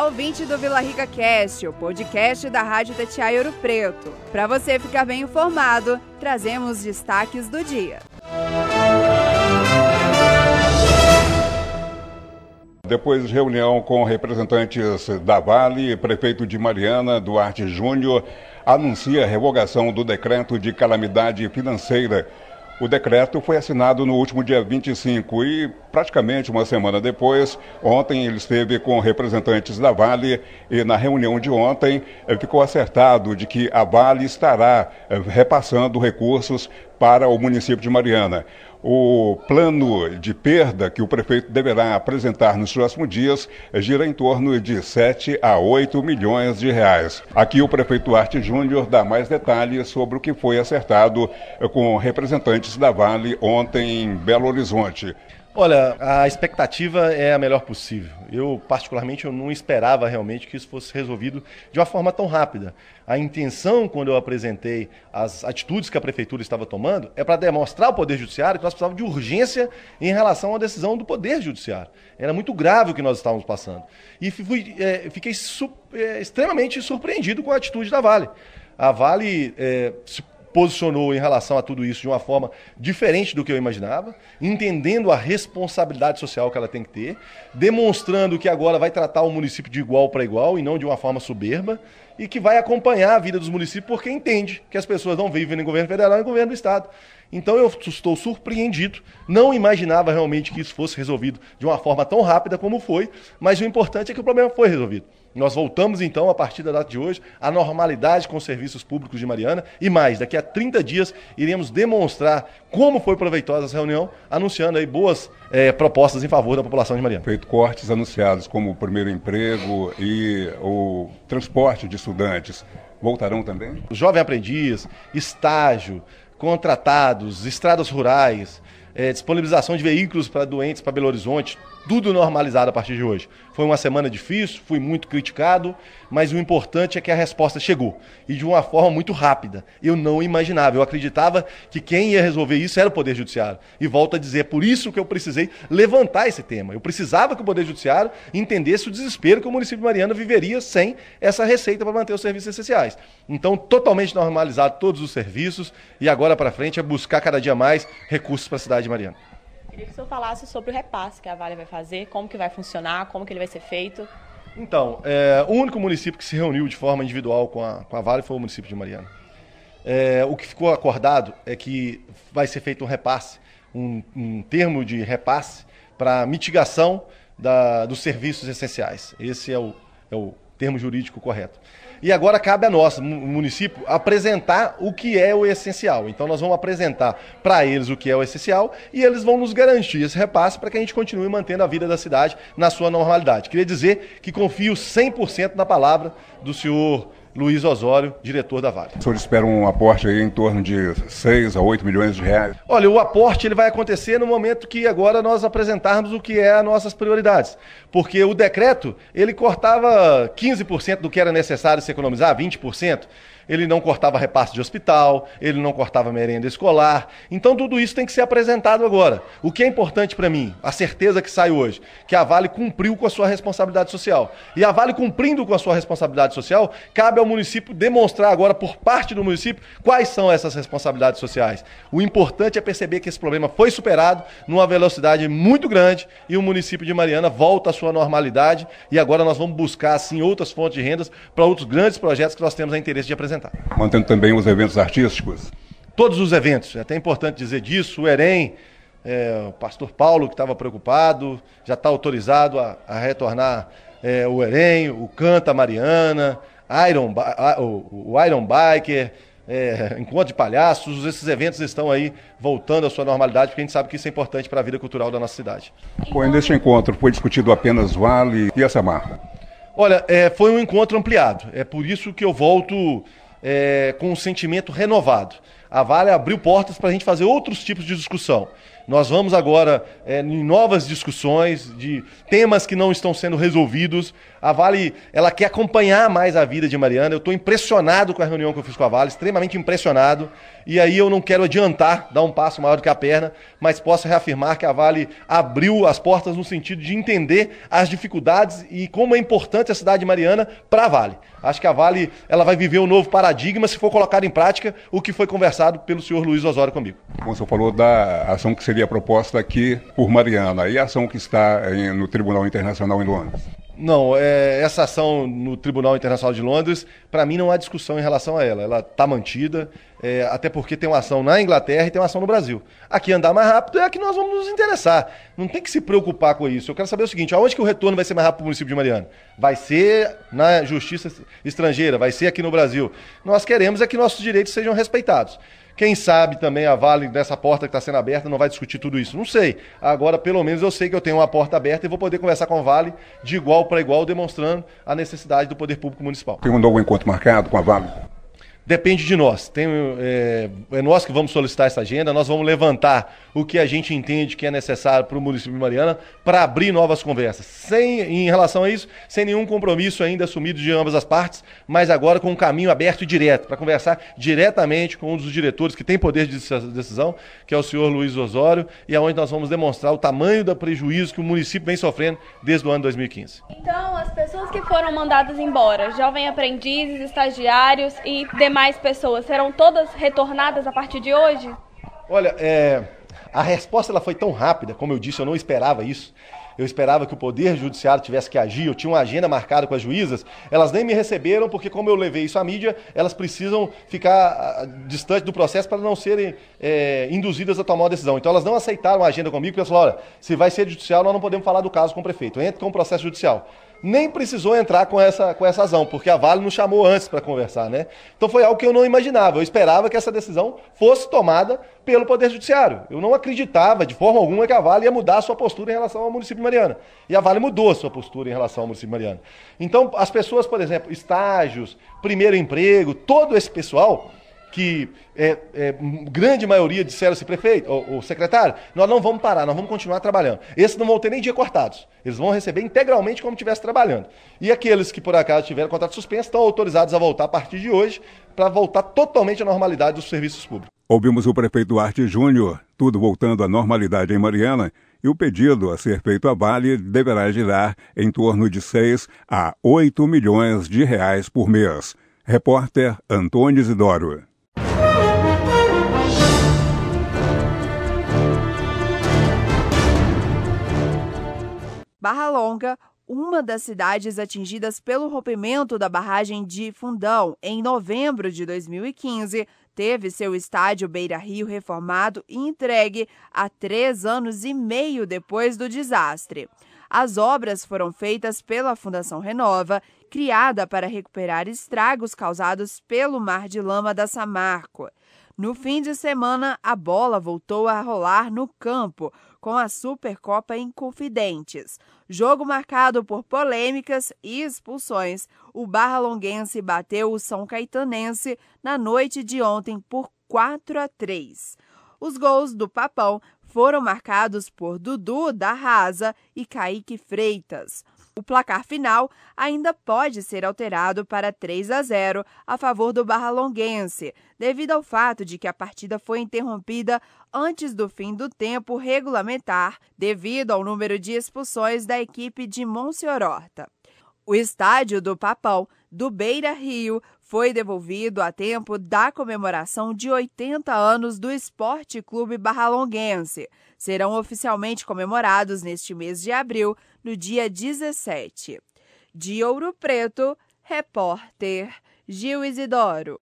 Olá, ouvinte do Vila Rica Cast, o podcast da Rádio Tatiaia Ouro Preto. Para você ficar bem informado, trazemos destaques do dia. Depois de reunião com representantes da Vale, prefeito de Mariana, Duarte Júnior, anuncia a revogação do decreto de calamidade financeira o decreto foi assinado no último dia 25 e, praticamente uma semana depois, ontem ele esteve com representantes da Vale e, na reunião de ontem, eh, ficou acertado de que a Vale estará eh, repassando recursos para o município de Mariana. O plano de perda que o prefeito deverá apresentar nos próximos dias gira em torno de 7 a 8 milhões de reais. Aqui o prefeito Arte Júnior dá mais detalhes sobre o que foi acertado com representantes da Vale ontem em Belo Horizonte. Olha, a expectativa é a melhor possível. Eu, particularmente, eu não esperava realmente que isso fosse resolvido de uma forma tão rápida. A intenção, quando eu apresentei as atitudes que a Prefeitura estava tomando, é para demonstrar ao Poder Judiciário que nós precisávamos de urgência em relação à decisão do Poder Judiciário. Era muito grave o que nós estávamos passando. E fui, é, fiquei su é, extremamente surpreendido com a atitude da Vale. A Vale é, se posicionou em relação a tudo isso de uma forma diferente do que eu imaginava, entendendo a responsabilidade social que ela tem que ter, demonstrando que agora vai tratar o município de igual para igual e não de uma forma soberba, e que vai acompanhar a vida dos municípios porque entende que as pessoas não vivem no governo federal e no governo do estado. Então eu estou surpreendido, não imaginava realmente que isso fosse resolvido de uma forma tão rápida como foi, mas o importante é que o problema foi resolvido. Nós voltamos então, a partir da data de hoje, à normalidade com os serviços públicos de Mariana e mais, daqui a 30 dias iremos demonstrar como foi proveitosa essa reunião, anunciando aí boas é, propostas em favor da população de Mariana. Feito cortes anunciados como o primeiro emprego e o transporte de estudantes, voltarão também? Jovem aprendiz, estágio, contratados, estradas rurais, é, disponibilização de veículos para doentes para Belo Horizonte, tudo normalizado a partir de hoje. Foi uma semana difícil, fui muito criticado, mas o importante é que a resposta chegou e de uma forma muito rápida. Eu não imaginava, eu acreditava que quem ia resolver isso era o Poder Judiciário. E volto a dizer, por isso que eu precisei levantar esse tema. Eu precisava que o Poder Judiciário entendesse o desespero que o município de Mariana viveria sem essa receita para manter os serviços essenciais. Então, totalmente normalizado todos os serviços e agora para frente é buscar cada dia mais recursos para a cidade de Mariana. Queria que o senhor falasse sobre o repasse que a Vale vai fazer, como que vai funcionar, como que ele vai ser feito. Então, é, o único município que se reuniu de forma individual com a, com a Vale foi o município de Mariana. É, o que ficou acordado é que vai ser feito um repasse, um, um termo de repasse para mitigação da, dos serviços essenciais. Esse é o, é o termo jurídico correto. E agora cabe a nós, município, apresentar o que é o essencial. Então nós vamos apresentar para eles o que é o essencial e eles vão nos garantir esse repasse para que a gente continue mantendo a vida da cidade na sua normalidade. Queria dizer que confio 100% na palavra do senhor Luiz Osório, diretor da Vale. O senhor espera um aporte aí em torno de 6 a 8 milhões de reais? Olha, o aporte ele vai acontecer no momento que agora nós apresentarmos o que é as nossas prioridades. Porque o decreto, ele cortava 15% do que era necessário se economizar, 20% ele não cortava repasse de hospital, ele não cortava merenda escolar. Então tudo isso tem que ser apresentado agora. O que é importante para mim, a certeza que sai hoje, que a Vale cumpriu com a sua responsabilidade social. E a Vale cumprindo com a sua responsabilidade social, cabe ao município demonstrar agora por parte do município quais são essas responsabilidades sociais. O importante é perceber que esse problema foi superado numa velocidade muito grande e o município de Mariana volta à sua normalidade e agora nós vamos buscar assim outras fontes de rendas para outros grandes projetos que nós temos a interesse de apresentar apresentar. Mantendo também os eventos artísticos? Todos os eventos, é até importante dizer disso. O EREM, é, o pastor Paulo, que estava preocupado, já está autorizado a, a retornar é, o EREM, o Canta Mariana, Iron, o, o Iron Biker, é, encontro de palhaços, esses eventos estão aí voltando à sua normalidade, porque a gente sabe que isso é importante para a vida cultural da nossa cidade. Neste encontro foi discutido apenas Vale e essa marca? Olha, é, foi um encontro ampliado. É por isso que eu volto é, com um sentimento renovado. A Vale abriu portas para a gente fazer outros tipos de discussão. Nós vamos agora é, em novas discussões de temas que não estão sendo resolvidos. A Vale, ela quer acompanhar mais a vida de Mariana. Eu estou impressionado com a reunião que eu fiz com a Vale, extremamente impressionado. E aí eu não quero adiantar, dar um passo maior do que a perna, mas posso reafirmar que a Vale abriu as portas no sentido de entender as dificuldades e como é importante a cidade de Mariana para a Vale. Acho que a Vale ela vai viver um novo paradigma se for colocar em prática o que foi conversado pelo senhor Luiz Osório comigo. Bom, o senhor falou da ação que seria proposta aqui por Mariana e a ação que está no Tribunal Internacional em Londres. Não, é, essa ação no Tribunal Internacional de Londres, para mim não há discussão em relação a ela. Ela está mantida, é, até porque tem uma ação na Inglaterra e tem uma ação no Brasil. Aqui andar mais rápido é a que nós vamos nos interessar. Não tem que se preocupar com isso. Eu quero saber o seguinte: aonde que o retorno vai ser mais rápido para o município de Mariana? Vai ser na justiça estrangeira, vai ser aqui no Brasil. Nós queremos é que nossos direitos sejam respeitados. Quem sabe também a Vale, dessa porta que está sendo aberta, não vai discutir tudo isso. Não sei. Agora, pelo menos, eu sei que eu tenho uma porta aberta e vou poder conversar com a Vale de igual para igual, demonstrando a necessidade do poder público municipal. Tem um novo encontro marcado com a Vale? Depende de nós. Tem, é, é, nós que vamos solicitar essa agenda, nós vamos levantar o que a gente entende que é necessário para o município de Mariana para abrir novas conversas. Sem, em relação a isso, sem nenhum compromisso ainda assumido de ambas as partes, mas agora com um caminho aberto e direto, para conversar diretamente com um dos diretores que tem poder de decisão, que é o senhor Luiz Osório, e aonde nós vamos demonstrar o tamanho do prejuízo que o município vem sofrendo desde o ano 2015. Então, as pessoas que foram mandadas embora, jovens aprendizes, estagiários e demais mais pessoas serão todas retornadas a partir de hoje? Olha, é, a resposta ela foi tão rápida, como eu disse, eu não esperava isso. Eu esperava que o Poder Judiciário tivesse que agir, eu tinha uma agenda marcada com as juízas, elas nem me receberam, porque, como eu levei isso à mídia, elas precisam ficar ah, distante do processo para não serem é, induzidas a tomar uma decisão. Então, elas não aceitaram a agenda comigo, porque elas falaram: olha, se vai ser judicial, nós não podemos falar do caso com o prefeito, entre com o processo judicial nem precisou entrar com essa, com essa ação, porque a Vale nos chamou antes para conversar, né? Então foi algo que eu não imaginava. Eu esperava que essa decisão fosse tomada pelo Poder Judiciário. Eu não acreditava de forma alguma que a Vale ia mudar a sua postura em relação ao município de Mariana. E a Vale mudou a sua postura em relação ao município de Mariana. Então, as pessoas, por exemplo, estágios, primeiro emprego, todo esse pessoal que é, é, grande maioria disseram assim, prefeito, ou, secretário, nós não vamos parar, nós vamos continuar trabalhando. Esses não vão ter nem dia cortados. Eles vão receber integralmente como estivesse trabalhando. E aqueles que por acaso tiveram contrato suspenso estão autorizados a voltar a partir de hoje para voltar totalmente à normalidade dos serviços públicos. Ouvimos o prefeito Duarte Júnior, tudo voltando à normalidade em Mariana, e o pedido a ser feito à Vale deverá girar em torno de 6 a 8 milhões de reais por mês. Repórter Antônio Isidoro. Barra Longa, uma das cidades atingidas pelo rompimento da barragem de Fundão em novembro de 2015, teve seu estádio Beira Rio reformado e entregue há três anos e meio depois do desastre. As obras foram feitas pela Fundação Renova, criada para recuperar estragos causados pelo mar de lama da Samarco. No fim de semana, a bola voltou a rolar no campo, com a Supercopa em Confidentes. Jogo marcado por polêmicas e expulsões, o Barra Longuense bateu o São Caetanense na noite de ontem por 4 a 3. Os gols do Papão foram marcados por Dudu da Rasa e Kaique Freitas. O placar final ainda pode ser alterado para 3 a 0 a favor do Barra Longuense, devido ao fato de que a partida foi interrompida antes do fim do tempo regulamentar, devido ao número de expulsões da equipe de Monsenhor O estádio do Papão, do Beira Rio, foi devolvido a tempo da comemoração de 80 anos do Esporte Clube Barralonguense. Serão oficialmente comemorados neste mês de abril, no dia 17. De Ouro Preto, repórter Gil Isidoro.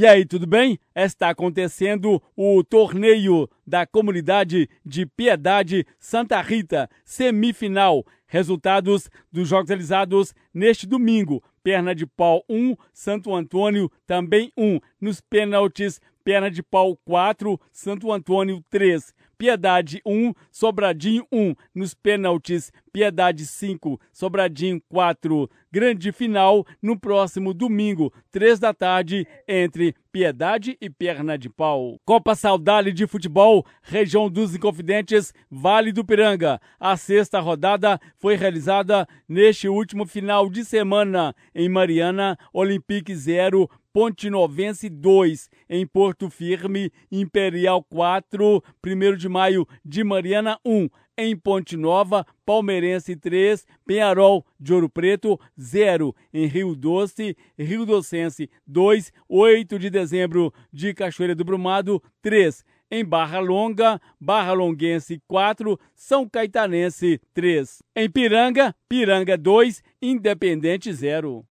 E aí, tudo bem? Está acontecendo o torneio da comunidade de Piedade Santa Rita, semifinal. Resultados dos jogos realizados neste domingo. Perna de pau 1, Santo Antônio também 1. Nos pênaltis, perna de pau 4, Santo Antônio 3. Piedade 1, Sobradinho 1. Nos pênaltis, Piedade 5, Sobradinho 4. Grande final no próximo domingo, 3 da tarde, entre Piedade e Perna de Pau. Copa Saudade de Futebol, região dos Inconfidentes, Vale do Piranga. A sexta rodada foi realizada neste último final de semana em Mariana, Olympique 0, Ponte Novense 2, em Porto Firme, Imperial 4, 1 de maio de Mariana 1, em Ponte Nova, Palmeirense 3, Penharol de Ouro Preto 0, em Rio Doce, Rio Docense 2, 8 de dezembro de Cachoeira do Brumado 3, em Barra Longa, Barra Longuense 4, São Caetanense 3. Em Piranga, Piranga 2, Independente 0.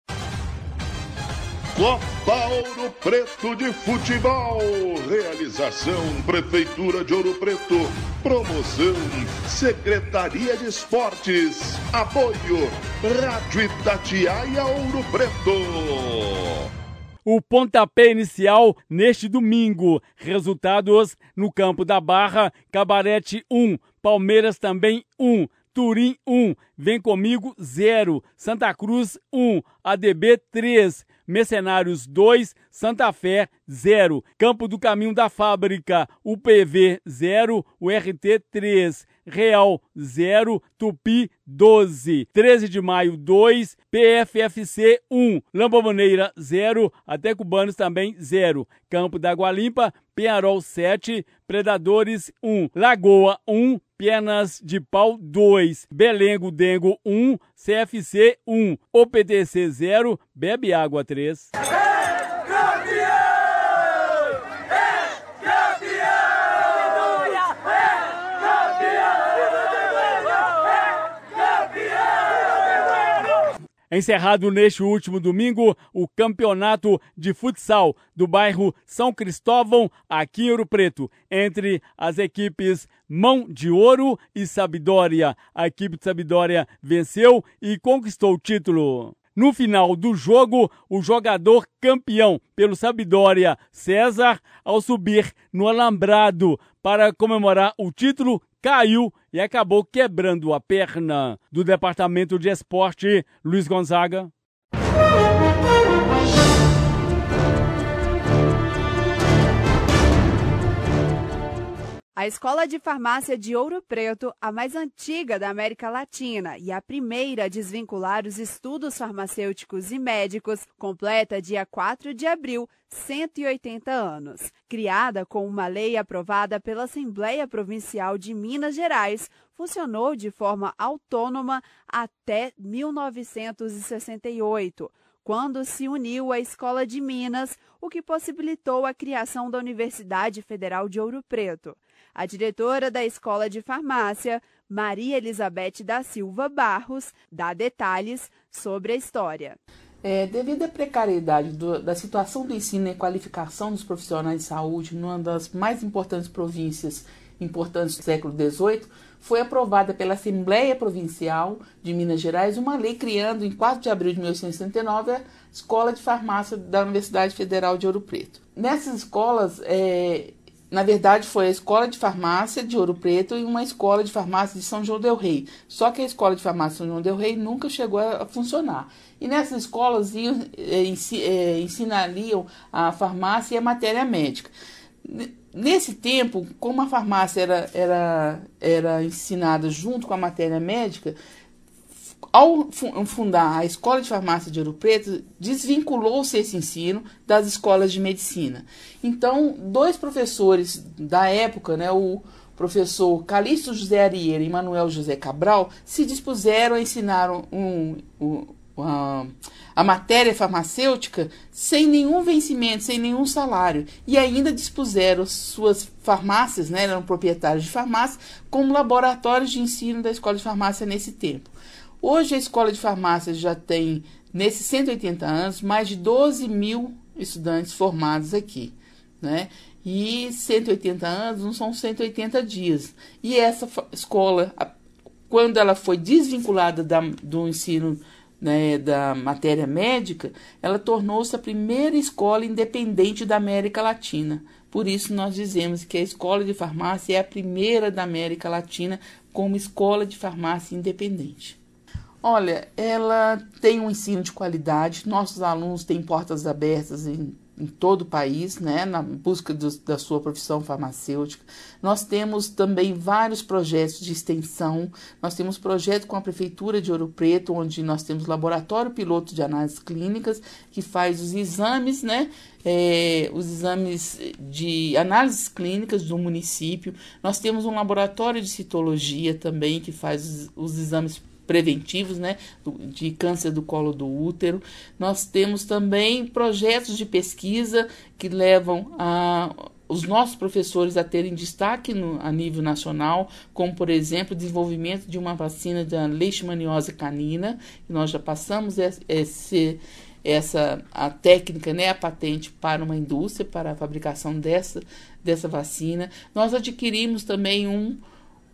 Copa Ouro Preto de Futebol. Realização Prefeitura de Ouro Preto. Promoção Secretaria de Esportes. Apoio Rádio Itatiaia Ouro Preto. O pontapé inicial neste domingo. Resultados no campo da Barra: Cabarete 1, Palmeiras também 1. Turim 1, Vem Comigo 0, Santa Cruz 1, ADB 3, Mercenários 2, Santa Fé 0, Campo do Caminho da Fábrica, UPV 0, URT 3, Real 0, Tupi 12, 13 de maio 2, PFFC 1, Lambomaneira 0, até Cubanos também 0, Campo da Água Limpa, Penharol 7, Predadores 1, Lagoa 1, Pernas de Pau 2, Belengo Dengo 1, CFC 1, OPTC 0, Bebe Água 3. Encerrado neste último domingo o campeonato de futsal do bairro São Cristóvão, aqui em Ouro Preto, entre as equipes Mão de Ouro e Sabidória. A equipe de Sabidória venceu e conquistou o título. No final do jogo, o jogador campeão pelo Sabidória, César, ao subir no alambrado para comemorar o título, caiu e acabou quebrando a perna. Do Departamento de Esporte, Luiz Gonzaga. A Escola de Farmácia de Ouro Preto, a mais antiga da América Latina e a primeira a desvincular os estudos farmacêuticos e médicos, completa dia 4 de abril 180 anos. Criada com uma lei aprovada pela Assembleia Provincial de Minas Gerais, funcionou de forma autônoma até 1968 quando se uniu à Escola de Minas, o que possibilitou a criação da Universidade Federal de Ouro Preto. A diretora da Escola de Farmácia, Maria Elizabeth da Silva Barros, dá detalhes sobre a história. É, devido à precariedade do, da situação do ensino e qualificação dos profissionais de saúde numa das mais importantes províncias importantes do século XVIII, foi aprovada pela Assembleia Provincial de Minas Gerais uma lei criando, em 4 de abril de 1869, a Escola de Farmácia da Universidade Federal de Ouro Preto. Nessas escolas, é, na verdade, foi a Escola de Farmácia de Ouro Preto e uma Escola de Farmácia de São João Del Rei. Só que a Escola de Farmácia de São João Del Rei nunca chegou a funcionar. E nessas escolas iam, é, é, ensinariam a farmácia e a matéria médica. Nesse tempo, como a farmácia era, era, era ensinada junto com a matéria médica, ao fundar a Escola de Farmácia de Ouro Preto, desvinculou-se esse ensino das escolas de medicina. Então, dois professores da época, né, o professor Calixto José Arieira e Manuel José Cabral, se dispuseram a ensinar um, um, a, a matéria farmacêutica sem nenhum vencimento, sem nenhum salário. E ainda dispuseram suas farmácias, né, eram proprietários de farmácia, como laboratórios de ensino da Escola de Farmácia nesse tempo. Hoje a Escola de Farmácia já tem, nesses 180 anos, mais de 12 mil estudantes formados aqui. Né? E 180 anos não são 180 dias. E essa escola, quando ela foi desvinculada da, do ensino né, da matéria médica, ela tornou-se a primeira escola independente da América Latina. Por isso, nós dizemos que a escola de farmácia é a primeira da América Latina como escola de farmácia independente. Olha, ela tem um ensino de qualidade, nossos alunos têm portas abertas em em todo o país, né, na busca do, da sua profissão farmacêutica. Nós temos também vários projetos de extensão. Nós temos projeto com a Prefeitura de Ouro Preto, onde nós temos laboratório piloto de análises clínicas, que faz os exames, né, é, os exames de análises clínicas do município. Nós temos um laboratório de citologia também, que faz os, os exames preventivos, né, de câncer do colo do útero. Nós temos também projetos de pesquisa que levam a os nossos professores a terem destaque no, a nível nacional, como, por exemplo, o desenvolvimento de uma vacina da leishmaniose canina, nós já passamos esse, essa a técnica, né, a patente para uma indústria, para a fabricação dessa, dessa vacina. Nós adquirimos também um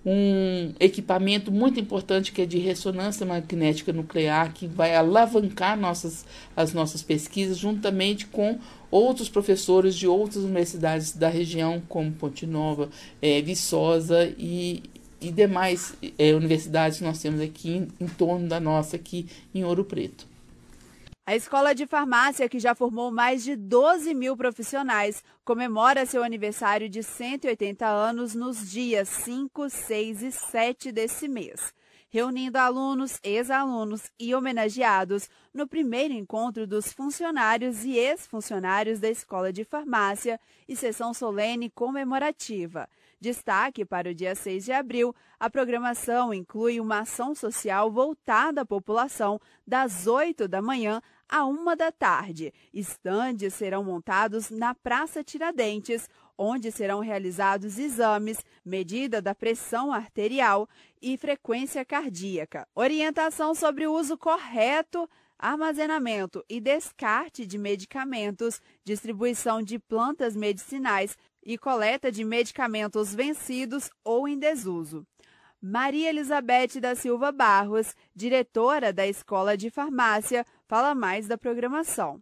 um equipamento muito importante que é de ressonância magnética nuclear, que vai alavancar nossas, as nossas pesquisas, juntamente com outros professores de outras universidades da região, como Ponte Nova, é, Viçosa e, e demais é, universidades que nós temos aqui em, em torno da nossa, aqui em Ouro Preto. A Escola de Farmácia, que já formou mais de 12 mil profissionais, comemora seu aniversário de 180 anos nos dias 5, 6 e 7 desse mês, reunindo alunos, ex-alunos e homenageados no primeiro encontro dos funcionários e ex-funcionários da Escola de Farmácia e sessão solene comemorativa. Destaque para o dia 6 de abril, a programação inclui uma ação social voltada à população das 8 da manhã à uma da tarde. Estandes serão montados na Praça Tiradentes, onde serão realizados exames, medida da pressão arterial e frequência cardíaca, orientação sobre o uso correto armazenamento e descarte de medicamentos, distribuição de plantas medicinais e coleta de medicamentos vencidos ou em desuso. Maria Elizabeth da Silva Barros, diretora da Escola de Farmácia, fala mais da programação.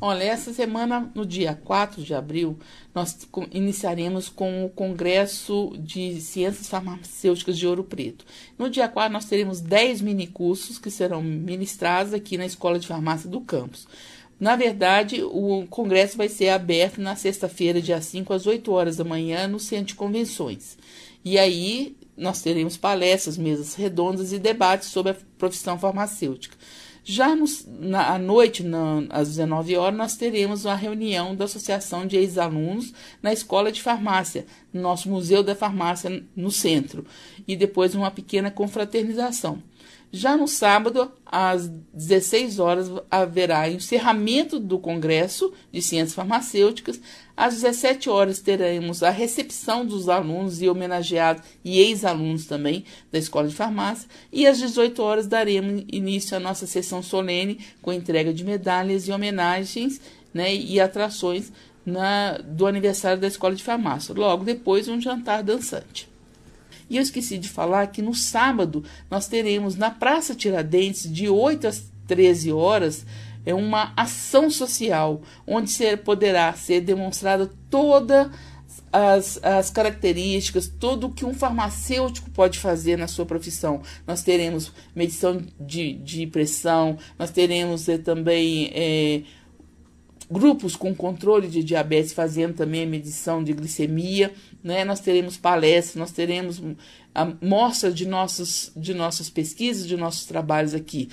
Olha, essa semana, no dia 4 de abril, nós iniciaremos com o Congresso de Ciências Farmacêuticas de Ouro Preto. No dia 4, nós teremos 10 minicursos que serão ministrados aqui na Escola de Farmácia do campus. Na verdade, o congresso vai ser aberto na sexta-feira, dia 5, às 8 horas da manhã, no Centro de Convenções. E aí, nós teremos palestras, mesas redondas e debates sobre a profissão farmacêutica. Já no, na, à noite, na, às 19 horas, nós teremos uma reunião da Associação de Ex-Alunos na Escola de Farmácia, no nosso Museu da Farmácia no centro, e depois uma pequena confraternização. Já no sábado, às 16 horas, haverá encerramento do Congresso de Ciências Farmacêuticas. Às 17 horas, teremos a recepção dos alunos e homenageados e ex-alunos também da Escola de Farmácia. E às 18 horas, daremos início à nossa sessão solene com entrega de medalhas e homenagens né, e atrações na, do aniversário da Escola de Farmácia. Logo depois, um jantar dançante. E eu esqueci de falar que no sábado nós teremos na Praça Tiradentes, de 8 às 13 horas, é uma ação social, onde ser, poderá ser demonstrada toda as, as características, tudo o que um farmacêutico pode fazer na sua profissão. Nós teremos medição de, de pressão, nós teremos é, também é, grupos com controle de diabetes fazendo também medição de glicemia, né? Nós teremos palestras, nós teremos mostras de, nossos, de nossas pesquisas, de nossos trabalhos aqui.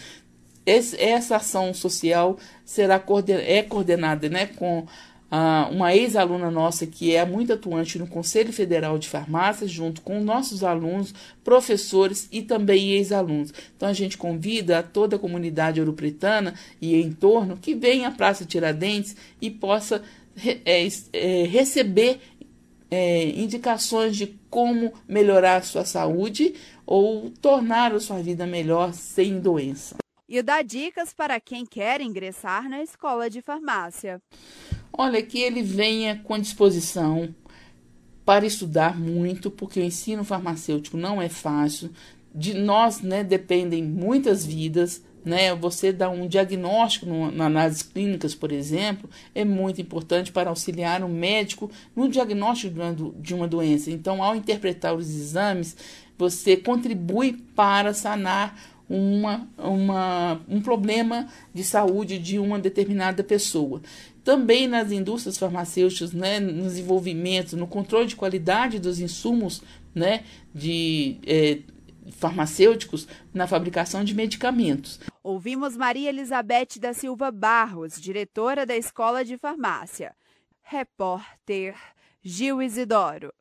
Esse, essa ação social será é coordenada né, com ah, uma ex-aluna nossa que é muito atuante no Conselho Federal de Farmácias, junto com nossos alunos, professores e também ex-alunos. Então a gente convida toda a comunidade europretana e em torno que venha à Praça Tiradentes e possa é, é, receber é, indicações de como melhorar a sua saúde ou tornar a sua vida melhor sem doença. E dá dicas para quem quer ingressar na escola de farmácia. Olha, que ele venha com disposição para estudar muito, porque o ensino farmacêutico não é fácil. De nós, né, dependem muitas vidas, né? Você dar um diagnóstico no, na análise clínicas, por exemplo, é muito importante para auxiliar o médico no diagnóstico de uma, de uma doença. Então, ao interpretar os exames, você contribui para sanar uma, uma, um problema de saúde de uma determinada pessoa. Também nas indústrias farmacêuticas, né, nos envolvimentos, no controle de qualidade dos insumos né, de é, farmacêuticos na fabricação de medicamentos. Ouvimos Maria Elizabeth da Silva Barros, diretora da Escola de Farmácia. Repórter Gil Isidoro.